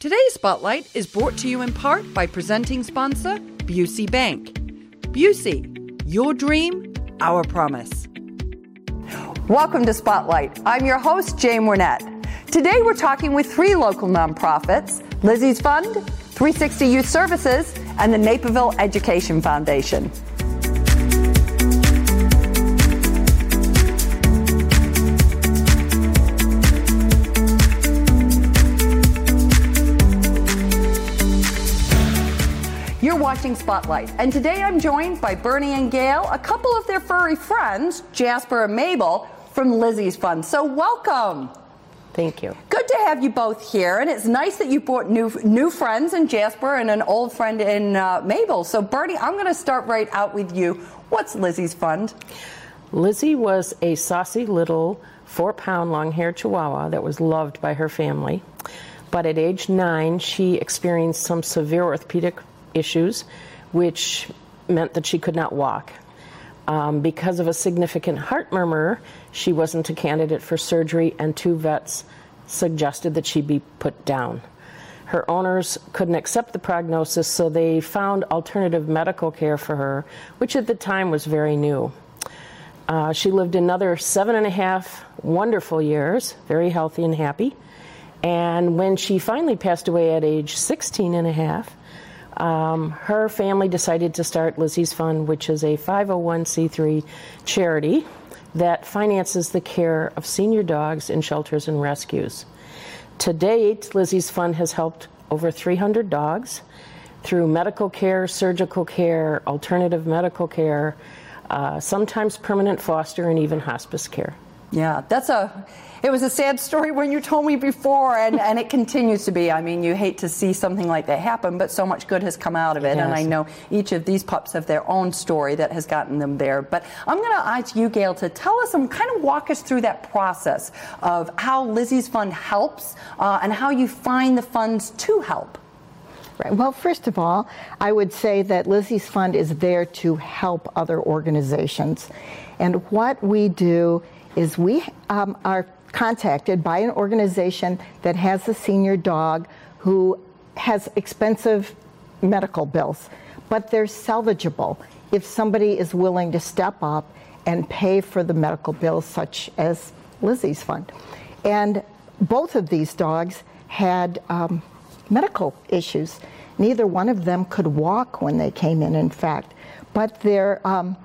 Today's Spotlight is brought to you in part by presenting sponsor Busey Bank. Busey, your dream, our promise. Welcome to Spotlight. I'm your host, Jane Wernette. Today we're talking with three local nonprofits Lizzie's Fund, 360 Youth Services, and the Naperville Education Foundation. Spotlight, and today I'm joined by Bernie and Gail, a couple of their furry friends, Jasper and Mabel, from Lizzie's Fund. So, welcome. Thank you. Good to have you both here, and it's nice that you brought new new friends in Jasper and an old friend in uh, Mabel. So, Bernie, I'm going to start right out with you. What's Lizzie's Fund? Lizzie was a saucy little four pound long haired chihuahua that was loved by her family. But at age nine, she experienced some severe orthopedic issues, which meant that she could not walk. Um, because of a significant heart murmur, she wasn't a candidate for surgery, and two vets suggested that she be put down. Her owners couldn't accept the prognosis, so they found alternative medical care for her, which at the time was very new. Uh, she lived another seven and a half wonderful years, very healthy and happy. And when she finally passed away at age 16 and a half, um, her family decided to start Lizzie's Fund, which is a 501c3 charity that finances the care of senior dogs in shelters and rescues. To date, Lizzie's Fund has helped over 300 dogs through medical care, surgical care, alternative medical care, uh, sometimes permanent foster, and even hospice care. Yeah, that's a. It was a sad story when you told me before, and, and it continues to be. I mean, you hate to see something like that happen, but so much good has come out of it. And I know each of these pups have their own story that has gotten them there. But I'm going to ask you, Gail, to tell us and kind of walk us through that process of how Lizzie's Fund helps uh, and how you find the funds to help. Right. Well, first of all, I would say that Lizzie's Fund is there to help other organizations. And what we do is we um, are contacted by an organization that has a senior dog who has expensive medical bills, but they're salvageable if somebody is willing to step up and pay for the medical bills, such as Lizzie's Fund. And both of these dogs had um, medical issues. Neither one of them could walk when they came in, in fact, but they're. Um,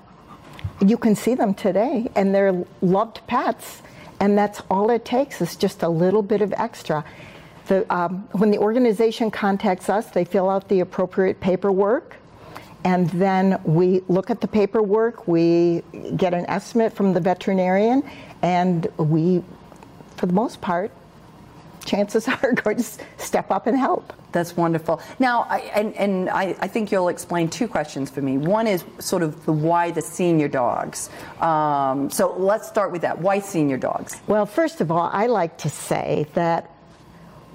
you can see them today, and they're loved pets, and that's all it takes is just a little bit of extra. The, um, when the organization contacts us, they fill out the appropriate paperwork, and then we look at the paperwork, we get an estimate from the veterinarian, and we, for the most part, chances are going to step up and help. That's wonderful. Now, I, and, and I, I, think you'll explain two questions for me. One is sort of the why the senior dogs. Um, so let's start with that. Why senior dogs? Well, first of all, I like to say that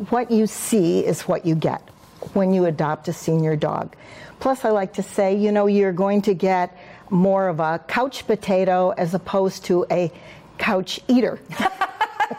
what you see is what you get when you adopt a senior dog. Plus, I like to say, you know, you're going to get more of a couch potato as opposed to a couch eater.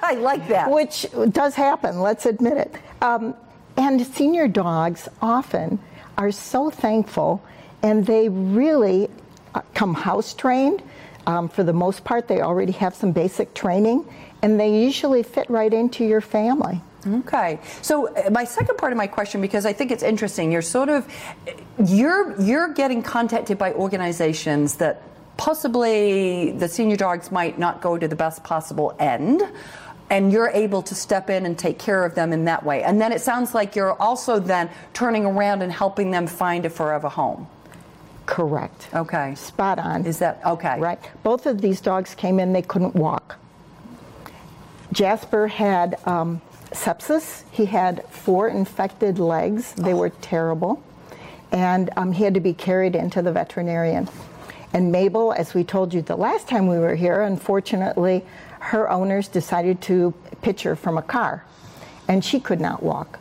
I like that. Which does happen, let's admit it. Um, and senior dogs often are so thankful and they really uh, come house trained. Um, for the most part, they already have some basic training and they usually fit right into your family. Okay. So uh, my second part of my question, because I think it's interesting, you're sort of you're you're getting contacted by organizations that possibly the senior dogs might not go to the best possible end and you're able to step in and take care of them in that way. And then it sounds like you're also then turning around and helping them find a forever home. Correct. Okay. Spot on. Is that okay? Right. Both of these dogs came in, they couldn't walk. Jasper had um, sepsis. He had four infected legs. They oh. were terrible. And um, he had to be carried into the veterinarian. And Mabel, as we told you the last time we were here, unfortunately, her owners decided to pitch her from a car, and she could not walk.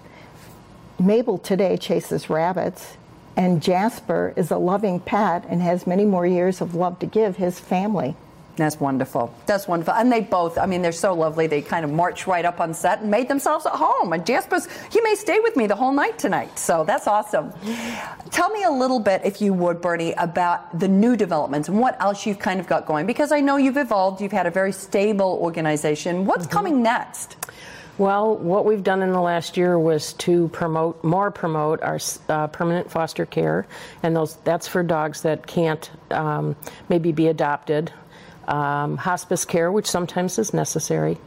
Mabel today chases rabbits, and Jasper is a loving pet and has many more years of love to give his family. That's wonderful. That's wonderful. And they both, I mean, they're so lovely. They kind of marched right up on set and made themselves at home. And Jasper's, he may stay with me the whole night tonight. So that's awesome. Tell me a little bit, if you would, Bernie, about the new developments and what else you've kind of got going. Because I know you've evolved, you've had a very stable organization. What's mm-hmm. coming next? Well, what we've done in the last year was to promote more promote our uh, permanent foster care, and those that's for dogs that can't um, maybe be adopted um, hospice care, which sometimes is necessary.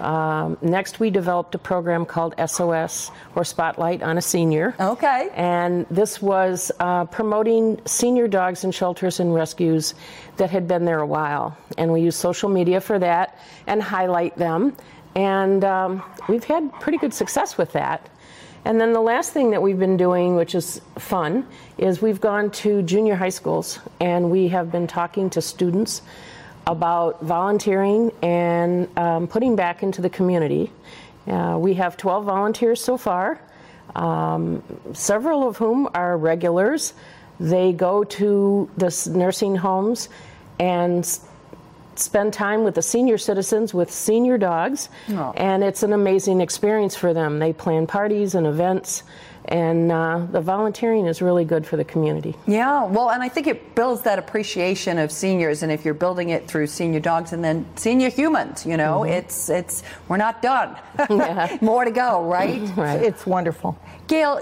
Um, next, we developed a program called SOS or Spotlight on a Senior. Okay. And this was uh, promoting senior dogs in shelters and rescues that had been there a while. And we use social media for that and highlight them. And um, we've had pretty good success with that. And then the last thing that we've been doing, which is fun, is we've gone to junior high schools and we have been talking to students about volunteering and um, putting back into the community. Uh, we have 12 volunteers so far, um, several of whom are regulars. They go to the nursing homes and spend time with the senior citizens with senior dogs, oh. and it's an amazing experience for them. They plan parties and events and uh, the volunteering is really good for the community. Yeah, well, and I think it builds that appreciation of seniors, and if you're building it through senior dogs and then senior humans, you know, mm-hmm. it's it's we're not done. yeah. More to go, right? right? It's wonderful. Gail,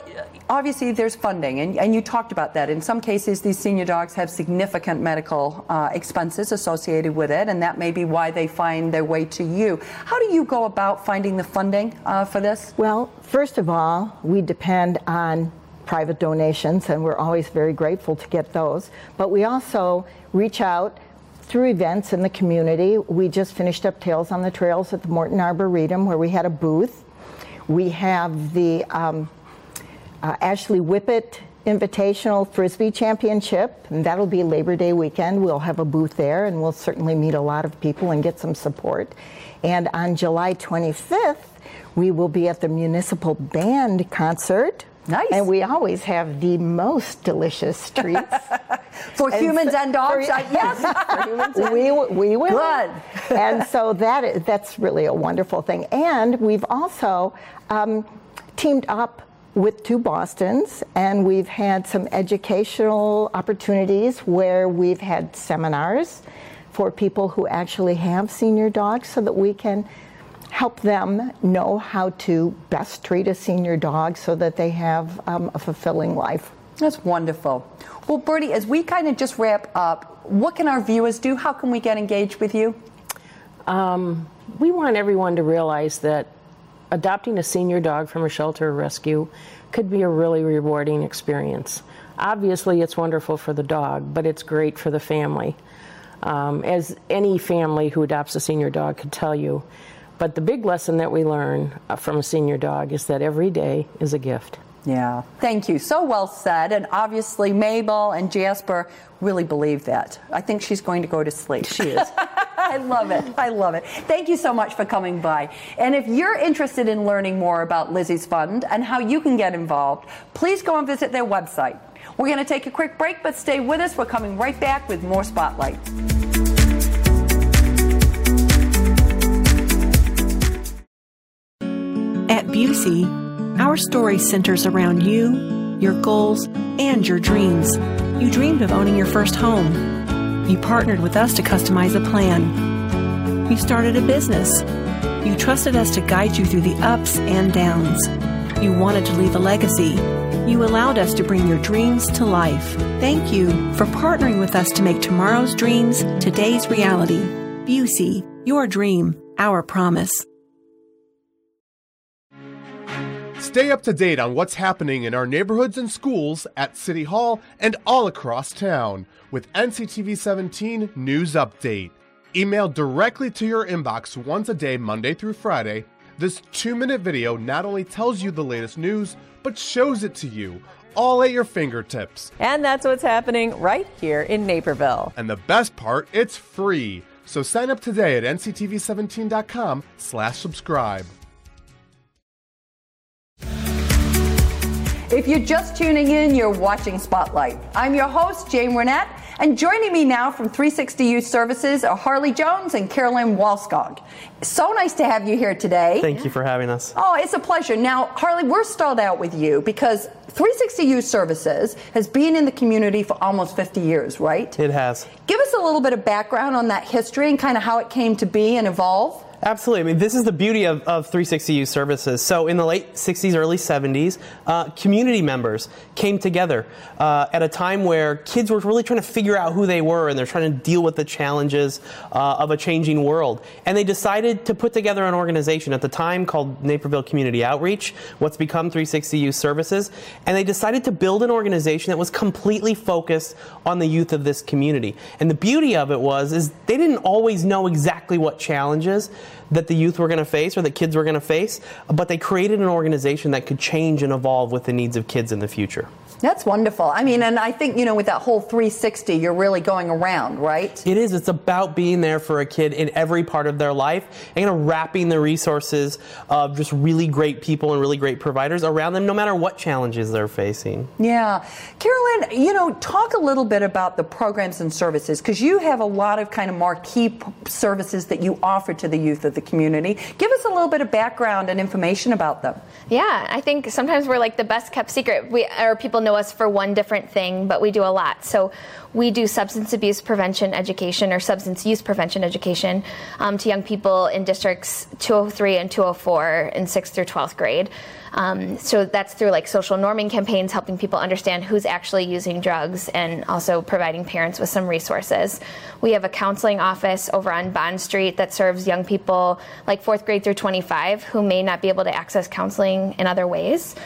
obviously there's funding, and, and you talked about that. In some cases, these senior dogs have significant medical uh, expenses associated with it, and that may be why they find their way to you. How do you go about finding the funding uh, for this? Well, first of all, we depend on private donations, and we're always very grateful to get those. But we also reach out through events in the community. We just finished up Tales on the Trails at the Morton Arboretum, where we had a booth. We have the um, uh, Ashley Whippet Invitational Frisbee Championship, and that'll be Labor Day weekend. We'll have a booth there, and we'll certainly meet a lot of people and get some support. And on July 25th, we will be at the Municipal Band concert. Nice. And we always have the most delicious treats. for and humans so, and dogs, for, yes. for humans we, we will. Good. and so that that's really a wonderful thing. And we've also um, teamed up with two Bostons, and we've had some educational opportunities where we've had seminars for people who actually have senior dogs so that we can help them know how to best treat a senior dog so that they have um, a fulfilling life. That's wonderful. Well, Bertie, as we kind of just wrap up, what can our viewers do? How can we get engaged with you? Um, we want everyone to realize that adopting a senior dog from a shelter or rescue could be a really rewarding experience. Obviously, it's wonderful for the dog, but it's great for the family. Um, as any family who adopts a senior dog could tell you. But the big lesson that we learn uh, from a senior dog is that every day is a gift. Yeah. Thank you. So well said. And obviously, Mabel and Jasper really believe that. I think she's going to go to sleep. She is. I love it. I love it. Thank you so much for coming by. And if you're interested in learning more about Lizzie's Fund and how you can get involved, please go and visit their website. We're going to take a quick break, but stay with us. We're coming right back with more Spotlight. At Busey, our story centers around you, your goals, and your dreams. You dreamed of owning your first home you partnered with us to customize a plan. You started a business. You trusted us to guide you through the ups and downs. You wanted to leave a legacy. You allowed us to bring your dreams to life. Thank you for partnering with us to make tomorrow's dreams today's reality. Busey, your dream, our promise. Stay up to date on what's happening in our neighborhoods and schools at City Hall and all across town with NCTV 17 News Update. Emailed directly to your inbox once a day, Monday through Friday, this two minute video not only tells you the latest news, but shows it to you all at your fingertips. And that's what's happening right here in Naperville. And the best part, it's free. So sign up today at nctv17.com slash subscribe. If you're just tuning in, you're watching Spotlight. I'm your host, Jane Wernette, And joining me now from 360 Youth Services are Harley Jones and Carolyn Walskog. So nice to have you here today. Thank you for having us. Oh, it's a pleasure. Now, Harley, we're stalled out with you because 360 Youth Services has been in the community for almost 50 years, right? It has. Give us a little bit of background on that history and kind of how it came to be and evolve. Absolutely. I mean, this is the beauty of, of 360 Youth Services. So, in the late 60s, early 70s, uh, community members came together uh, at a time where kids were really trying to figure out who they were and they're trying to deal with the challenges uh, of a changing world. And they decided to put together an organization at the time called Naperville Community Outreach, what's become 360 Youth Services. And they decided to build an organization that was completely focused on the youth of this community. And the beauty of it was, is they didn't always know exactly what challenges that the youth were going to face or that kids were going to face, but they created an organization that could change and evolve with the needs of kids in the future. That's wonderful. I mean, and I think, you know, with that whole 360, you're really going around, right? It is. It's about being there for a kid in every part of their life and kind of wrapping the resources of just really great people and really great providers around them, no matter what challenges they're facing. Yeah. Carolyn, you know, talk a little bit about the programs and services because you have a lot of kind of marquee p- services that you offer to the youth of the community. Give us a little bit of background and information about them. Yeah, I think sometimes we're like the best kept secret. We, or people know us for one different thing, but we do a lot. So we do substance abuse prevention education or substance use prevention education um, to young people in districts 203 and 204 in 6th through 12th grade. Um, so that's through like social norming campaigns, helping people understand who's actually using drugs, and also providing parents with some resources. We have a counseling office over on Bond Street that serves young people like fourth grade through 25 who may not be able to access counseling in other ways.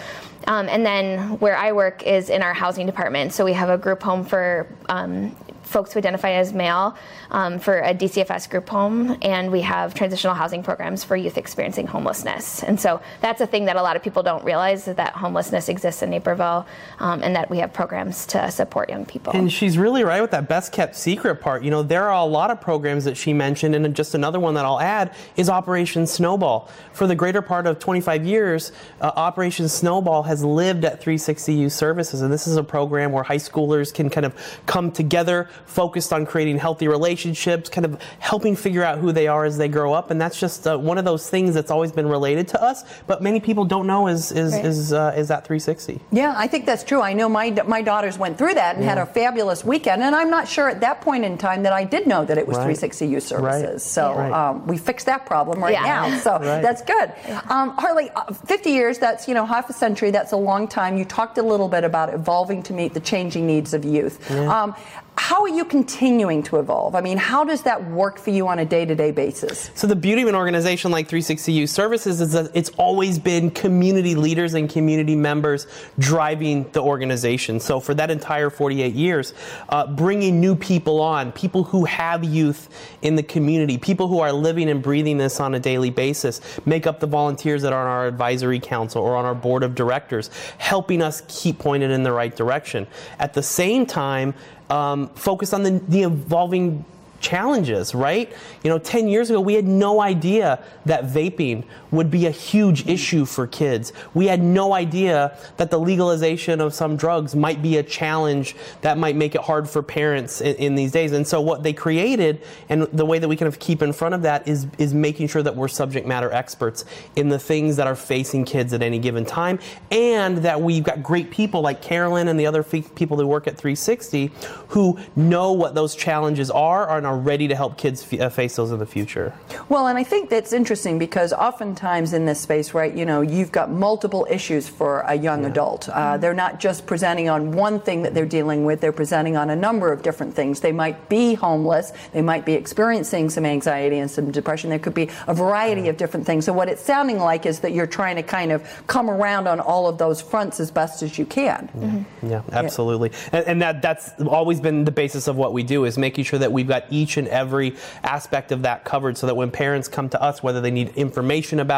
Um, and then where I work is in our housing department. So we have a group home for um, folks who identify as male um, for a DCFS group home, and we have transitional housing programs for youth experiencing homelessness. And so that's a thing that a lot of people don't realize that, homelessness exists in Naperville, um, and that we have programs to support young people. And she's really right with that best kept secret part. You know, there are a lot of programs that she mentioned, and just another one that I'll add is Operation Snowball. For the greater part of 25 years, uh, Operation Snowball has lived at 360 Youth Services, and this is a program where high schoolers can kind of come together, focused on creating healthy relationships, kind of helping figure out who they are as they grow up, and that's just uh, one of those things that's always been related to us, but many people don't know is is Right. is, uh, is at 360. Yeah, I think that's true. I know my my daughters went through that and had a fabulous weekend, and I'm not sure at that point in time that I did know that it was Right. 360 Youth Right. Services. So Right. um, we fixed that problem right Yeah. now. So Right. that's good. Um, Harley, uh, 50 years, that's, you know, half a century, that's a long time. You talked a little bit about evolving to meet the changing needs of youth. Um, how are you continuing to evolve? I mean, how does that work for you on a day to day basis? So the beauty of an organization like 360 Youth Services is that it's always been community leaders and community members driving the organization. So for that entire 48 years, uh, bringing new people on, people who have youth in the community, people who are living and breathing this on a daily basis, make up the volunteers that are on our advisory council or on our board of directors, helping us keep pointed in the right direction. At the same time, um, focus on the, the evolving challenges, right? You know, 10 years ago, we had no idea that vaping would be a huge issue for kids. We had no idea that the legalization of some drugs might be a challenge that might make it hard for parents in, in these days. And so, what they created, and the way that we kind of keep in front of that, is, is making sure that we're subject matter experts in the things that are facing kids at any given time, and that we've got great people like Carolyn and the other fe- people who work at 360 who know what those challenges are and are ready to help kids f- uh, face those in the future. Well, and I think that's interesting because oftentimes in this space, right, you know, you've got multiple issues for a young adult. Uh, mm-hmm. they're not just presenting on one thing that they're dealing with, they're presenting on a number of different things. They might be homeless, they might be experiencing some anxiety and some depression. There could be a variety of different things. So, what it's sounding like is that you're trying to kind of come around on all of those fronts as best as you can. Mm-hmm. Mm-hmm. Yeah, absolutely. And, and that that's always been the basis of what we do is making sure that we've got each each and every aspect of that covered so that when parents come to us, whether they need information about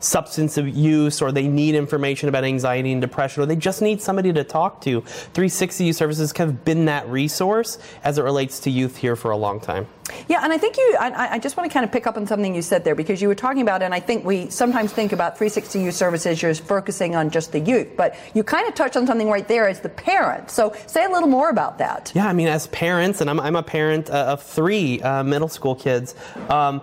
substance abuse or they need information about anxiety and depression or they just need somebody to talk to, 360 Youth Services have been that resource as it relates to youth here for a long time. Yeah, and I think you, I, I, just want to kind of pick up on something you said there because you were talking about, and I think we sometimes think about 360 Youth Services, you're focusing on just the youth, but you kind of touched on something right there as the parent. So say a little more about that. Yeah, I mean, as parents, and I'm, I'm a parent uh, of three uh, middle school kids, um,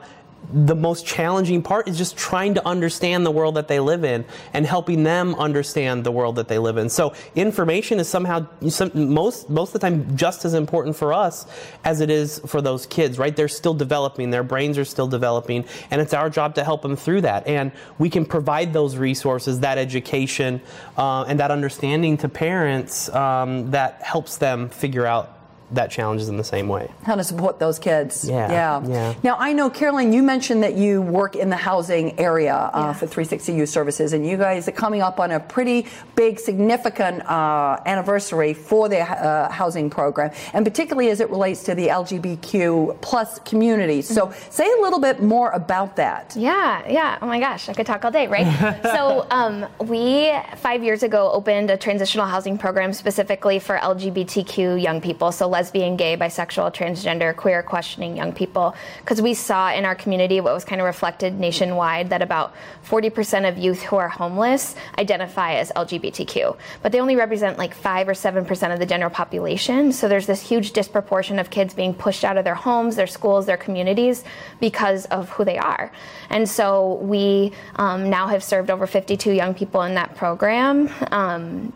the most challenging part is just trying to understand the world that they live in and helping them understand the world that they live in. So information is somehow most most of the time just as important for us as it is for those kids, right? They're still developing, their brains are still developing, and it's our job to help them through that. And we can provide those resources, that education, uh, and that understanding to parents um, that helps them figure out that challenges in the same way. How to support those kids. Yeah. Yeah. yeah. Now, I know, Carolyn, you mentioned that you work in the housing area uh, for 360 Youth Services, and you guys are coming up on a pretty big, significant uh, anniversary for the uh, housing program, and particularly as it relates to the LGBTQ plus community. So, mm-hmm. say a little bit more about that. Yeah, yeah. Oh my gosh, I could talk all day, right? so, um, we five years ago opened a transitional housing program specifically for LGBTQ young people. So, lesbian, gay, bisexual, transgender, queer questioning young people because we saw in our community what was kind of reflected nationwide that about 40% of youth who are homeless identify as LGBTQ, but they only represent like 5 or 7% of the general population. So there's this huge disproportion of kids being pushed out of their homes, their schools, their communities because of who they are. And so we um, now have served over 52 young people in that program. Um,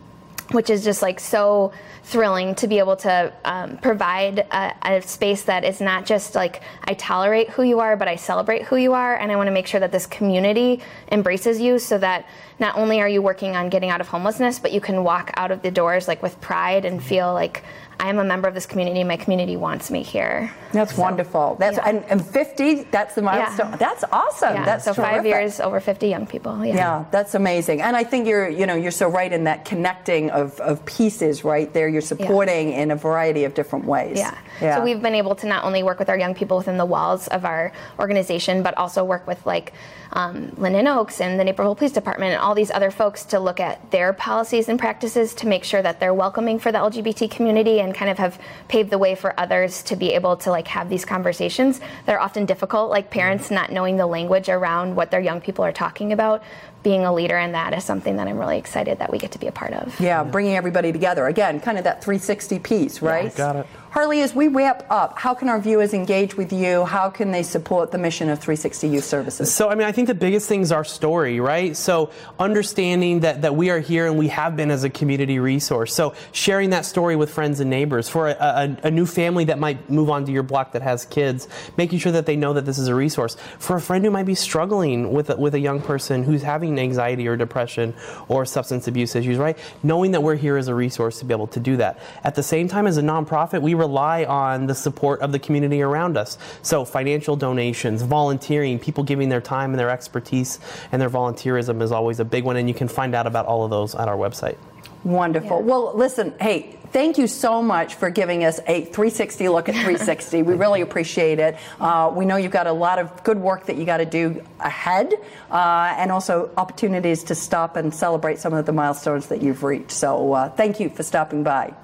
which is just like so thrilling to be able to um, provide a, a, space that is not just like I tolerate who you are, but I celebrate who you are, and I want to make sure that this community embraces you, so that not only are you working on getting out of homelessness, but you can walk out of the doors like with pride and feel like I am a member of this community. My community wants me here. That's so, wonderful. That's yeah. and, and, 50. That's the milestone. Yeah. That's awesome. Yeah. That's so terrific. five years, over 50 young people. Yeah. yeah, that's amazing. And I think you're, you know, you're so right in that connecting of, of pieces right there. You're supporting in a variety of different ways. Yeah. yeah. So we've been able to not only work with our young people within the walls of our organization, but also work with like um, Linden Oaks and the Naperville Police Department and all these other folks to look at their policies and practices to make sure that they're welcoming for the LGBT community and kind of have paved the way for others to be able to like have these conversations that are often difficult, like parents mm-hmm. not knowing the language around what their young people are talking about being a leader in that is something that I'm really excited that we get to be a part of. Yeah, bringing everybody together. Again, kind of that 360 piece, right? Yeah, got it. Harley, as we wrap up, how can our viewers engage with you? How can they support the mission of 360 Youth Services? So, I mean, I think the biggest thing is our story, right? So, understanding that, that we are here and we have been as a community resource. So, sharing that story with friends and neighbors. For a, a, a new family that might move onto your block that has kids, making sure that they know that this is a resource. For a friend who might be struggling with a, with a young person who's having anxiety or depression or substance abuse issues, right? Knowing that we're here as a resource to be able to do that. At the same time, as a nonprofit, we rely on the support of the community around us. So, financial donations, volunteering, people giving their time and their expertise and their volunteerism is always a big one, and you can find out about all of those at our website. Wonderful. Yeah. Well, listen, hey, thank you so much for giving us a 360 look at 360. we really appreciate it. Uh, we know you've got a lot of good work that you got to do ahead, uh, and also opportunities to stop and celebrate some of the milestones that you've reached. So, uh, thank you for stopping by.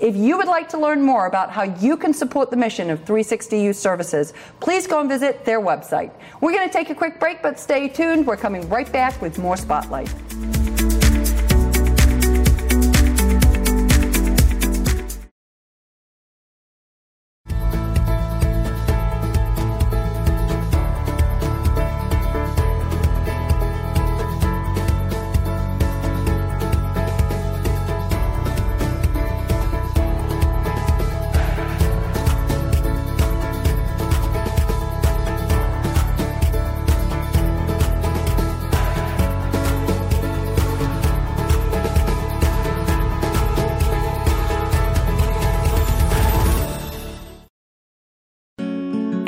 If you would like to learn more about how you can support the mission of 360 Youth Services, please go and visit their website. We're going to take a quick break, but stay tuned. We're coming right back with more Spotlight.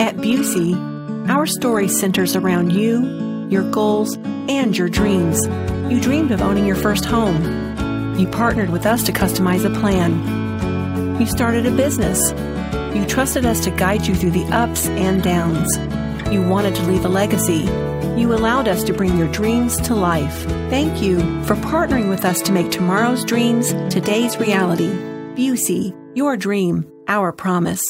At Busey, our story centers around you, your goals, and your dreams. You dreamed of owning your first home. You partnered with us to customize a plan. You started a business. You trusted us to guide you through the ups and downs. You wanted to leave a legacy. You allowed us to bring your dreams to life. Thank you for partnering with us to make tomorrow's dreams today's reality. Busey, your dream, our promise.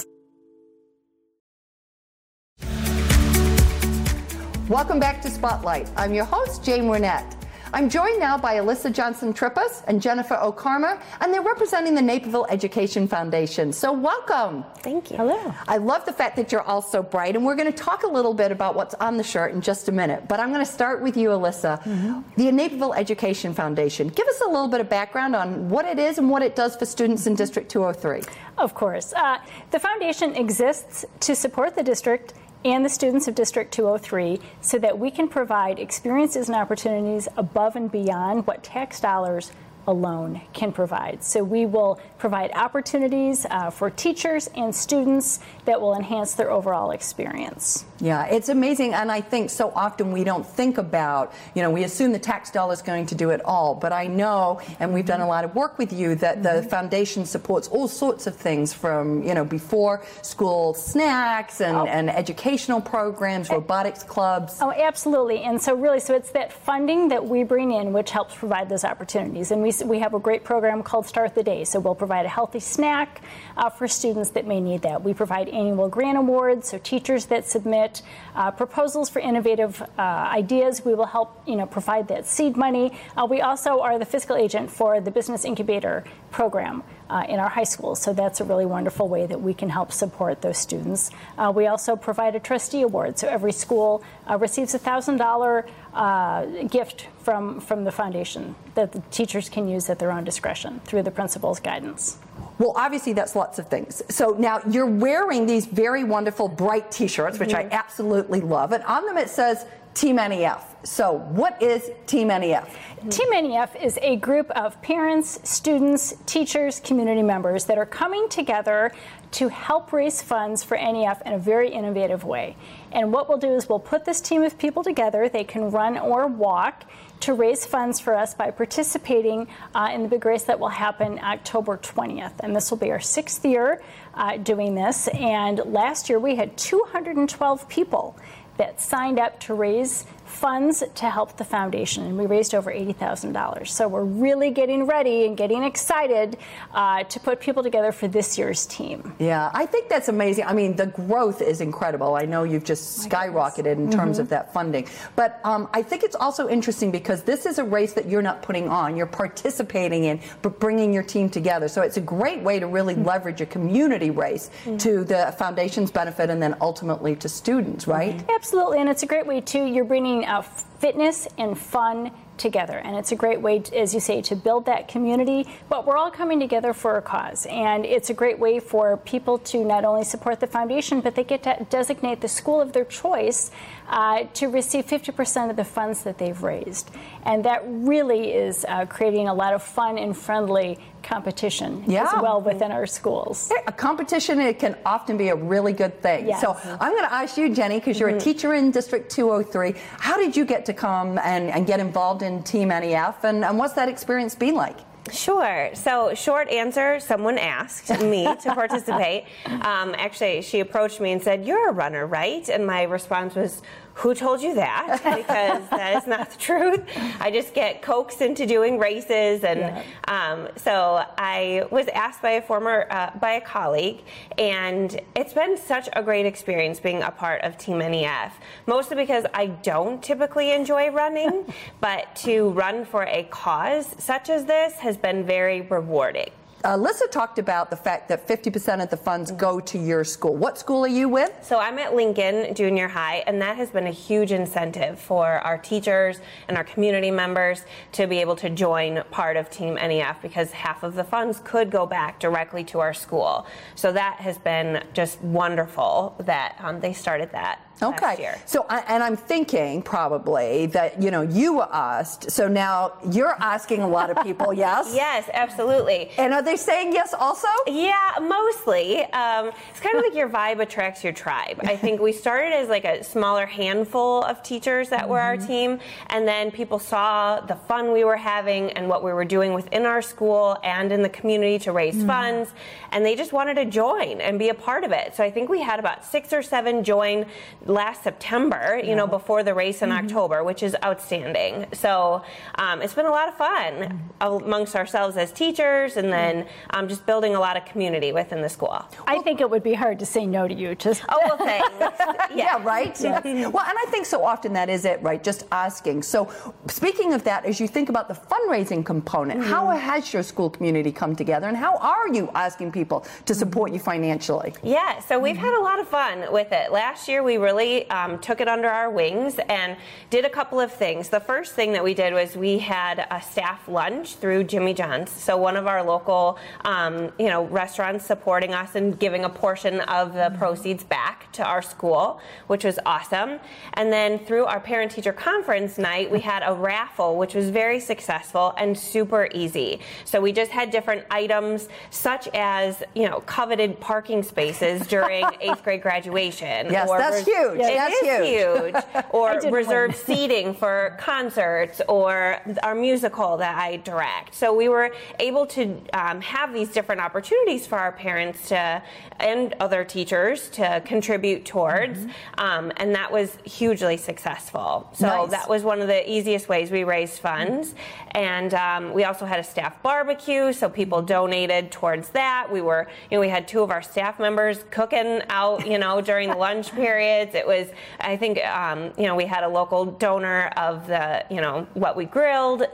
Welcome back to Spotlight. I'm your host, Jane Wernette. I'm joined now by Alyssa Johnson Trippas and Jennifer O'Carmer, and they're representing the Naperville Education Foundation. So, welcome. Thank you. Hello. I love the fact that you're all so bright, and we're going to talk a little bit about what's on the shirt in just a minute. But I'm going to start with you, Alyssa. Mm-hmm. The Naperville Education Foundation. Give us a little bit of background on what it is and what it does for students in District 203. Of course. Uh, the foundation exists to support the district and the students of District 203 so that we can provide experiences and opportunities above and beyond what tax dollars alone can provide. So we will provide opportunities uh, for teachers and students that will enhance their overall experience. Yeah, it's amazing. And I think so often we don't think about, you know, we assume the tax dollar is going to do it all. But I know, and we've done a lot of work with you, that the mm-hmm. foundation supports all sorts of things from, you know, before school snacks and, oh. and educational programs, robotics clubs. Oh, absolutely. And so, really, so it's that funding that we bring in which helps provide those opportunities. And we, we have a great program called Start the Day. So, we'll provide a healthy snack uh, for students that may need that. We provide annual grant awards, so teachers that submit uh, proposals for innovative uh, ideas, we will help you know provide that seed money. Uh, we also are the fiscal agent for the Business Incubator program. Uh, in our high schools. So that's a really wonderful way that we can help support those students. Uh, we also provide a trustee award. So every school receives a $1,000 uh, gift from, from the foundation that the teachers can use at their own discretion through the principal's guidance. Well, obviously, that's lots of things. So now you're wearing these very wonderful bright t shirts, which mm-hmm. I absolutely love. And on them it says Team NEF. So, what is Team NEF? Team NEF is a group of parents, students, teachers, community members that are coming together to help raise funds for NEF in a very innovative way. And what we'll do is we'll put this team of people together. They can run or walk to raise funds for us by participating uh, in the big race that will happen October 20th. And this will be our sixth year uh, doing this. And last year we had 212 people that signed up to raise funds to help the foundation, and we raised over $80,000. So we're really getting ready and getting excited uh, to put people together for this year's team. Yeah, I think that's amazing. I mean, the growth is incredible. I know you've just skyrocketed in terms mm-hmm. of that funding. But um, I think it's also interesting because this is a race that you're not putting on, you're participating in, but bringing your team together. So it's a great way to really mm-hmm. leverage a community race mm-hmm. to the foundation's benefit and then ultimately to students, right? Absolutely, and it's a great way too. You're bringing uh, fitness and fun together. And it's a great way, to, as you say, to build that community. But we're all coming together for a cause. And it's a great way for people to not only support the foundation, but they get to designate the school of their choice uh, to receive 50% of the funds that they've raised. And that really is uh, creating a lot of fun and friendly competition yeah. as well within our schools. A competition it can often be a really good thing. Yes. So I'm going to ask you, Jenny, because you're mm-hmm. a teacher in District 203. How did you get to come and, and get involved in Team NEF, and, and what's that experience been like? Sure. So, short answer someone asked me to participate. Um, actually, she approached me and said, You're a runner, right? And my response was, who told you that? Because that is not the truth. I just get coaxed into doing races, and yeah. um, so I was asked by a former uh, by a colleague, and it's been such a great experience being a part of Team NEF. Mostly because I don't typically enjoy running, but to run for a cause such as this has been very rewarding. Alyssa talked about the fact that 50% of the funds go to your school. What school are you with? So I'm at Lincoln Junior High, and that has been a huge incentive for our teachers and our community members to be able to join part of Team NEF because half of the funds could go back directly to our school. So that has been just wonderful that um, they started that. Okay. So, I, and I'm thinking probably that, you know, you were asked. So now you're asking a lot of people, yes? Yes, absolutely. And are they saying yes also? Yeah, mostly. Um, it's kind of like your vibe attracts your tribe. I think we started as like a smaller handful of teachers that were our team, and then people saw the fun we were having and what we were doing within our school and in the community to raise funds, and they just wanted to join and be a part of it. So I think we had about six or seven join last September, you know, before the race in mm-hmm. October, which is outstanding. So um, it's been a lot of fun mm-hmm. amongst ourselves as teachers, and then mm-hmm. um, just building a lot of community within the school. I think it would be hard to say no to you. Just Oh well, thanks. Yeah, right? Well, and I think so often that is it, right? Just asking. So, speaking of that, as you think about the fundraising component, how has your school community come together and how are you asking people to support you financially? Yeah, so we've had a lot of fun with it. Last year, we really um, took it under our wings and did a couple of things. The first thing that we did was we had a staff lunch through Jimmy John's. So one of our local, um, you know, restaurants supporting us and giving a portion of the proceeds back to our school, which was awesome. And then through our parent-teacher conference night, we had a raffle, which was very successful and super easy. So we just had different items, such as you know, coveted parking spaces during eighth grade graduation. Yes, that's huge. It That's is huge. huge. Or reserved seating for concerts or our musical that I direct. So we were able to um, have these different opportunities for our parents to and other teachers to contribute towards, um, and that was hugely successful. So Nice. that was one of the easiest ways we raised funds, and um, we also had a staff barbecue, so people donated towards that. We were, you know, we had two of our staff members cooking out, you know, during the lunch periods. It was, I think, um, you know, we had a local donor of the, you know, what we grilled.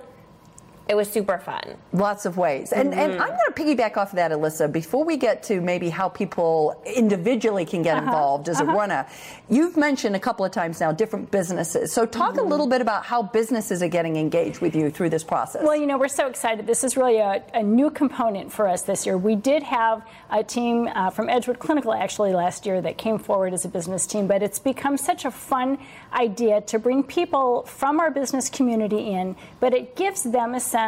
It was super fun. Lots of ways. And, and mm-hmm. I'm going to piggyback off of that, Alyssa, before we get to maybe how people individually can get uh-huh. involved as a uh-huh. runner. You've mentioned a couple of times now different businesses. So talk a mm-hmm. little bit about how businesses are getting engaged with you through this process. Well, you know, we're so excited. This is really a, a new component for us this year. We did have a team uh, from Edgewood Clinical actually last year that came forward as a business team, but it's become such a fun idea to bring people from our business community in, but it gives them a sense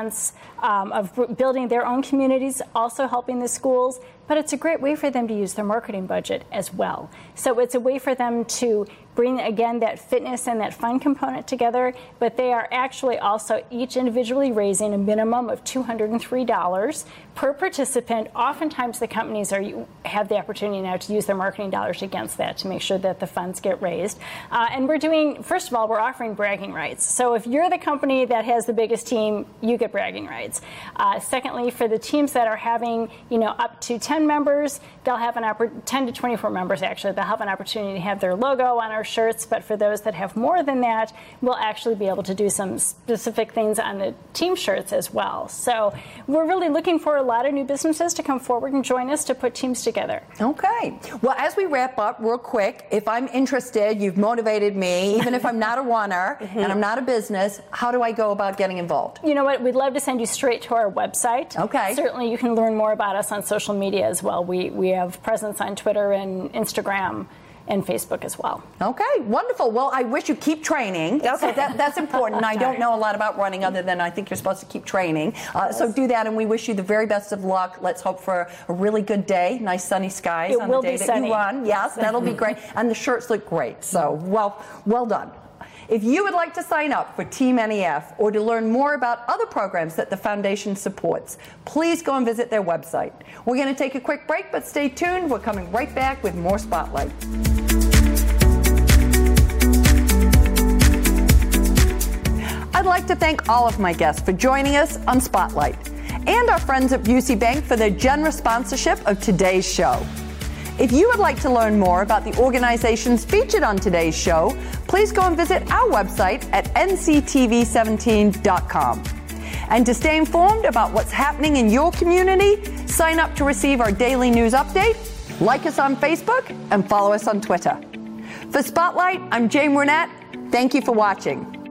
um, of building their own communities, also helping the schools. But it's a great way for them to use their marketing budget as well. So it's a way for them to bring again that fitness and that fun component together, but they are actually also each individually raising a minimum of $203 per participant. Oftentimes the companies are have the opportunity now to use their marketing dollars against that to make sure that the funds get raised. Uh, and we're doing first of all, we're offering bragging rights. So if you're the company that has the biggest team, you get bragging rights. Uh, secondly, for the teams that are having, you know, up to 10 members, they'll have an oppor- 10 to 24 members actually, they'll have an opportunity to have their logo on our shirts. But for those that have more than that, we'll actually be able to do some specific things on the team shirts as well. So we're really looking for a lot of new businesses to come forward and join us to put teams together. Okay. Well, as we wrap up, real quick, if I'm interested, you've motivated me, even if I'm not a runner mm-hmm. and I'm not a business, how do I go about getting involved? You know what? We'd love to send you straight to our website. Okay. Certainly, you can learn more about us on social media as well. We we have presence on Twitter and Instagram and Facebook as well. Okay, wonderful. Well, I wish you keep training. So that, that's important. I don't know a lot about running other than I think you're supposed to keep training. Uh, so do that, and we wish you the very best of luck. Let's hope for a really good day, nice sunny skies It on will the day be that sunny. you run. Yes, that'll be great. And the shirts look great. So well, well done. If you would like to sign up for Team NEF or to learn more about other programs that the foundation supports, please go and visit their website. We're going to take a quick break, but stay tuned. We're coming right back with more Spotlight. I'd like to thank all of my guests for joining us on Spotlight and our friends at Busey Bank for their generous sponsorship of today's show. If you would like to learn more about the organizations featured on today's show, please go and visit our website at nctv17.com. And to stay informed about what's happening in your community, sign up to receive our daily news update, like us on Facebook, and follow us on Twitter. For Spotlight, I'm Jane Burnett. Thank you for watching.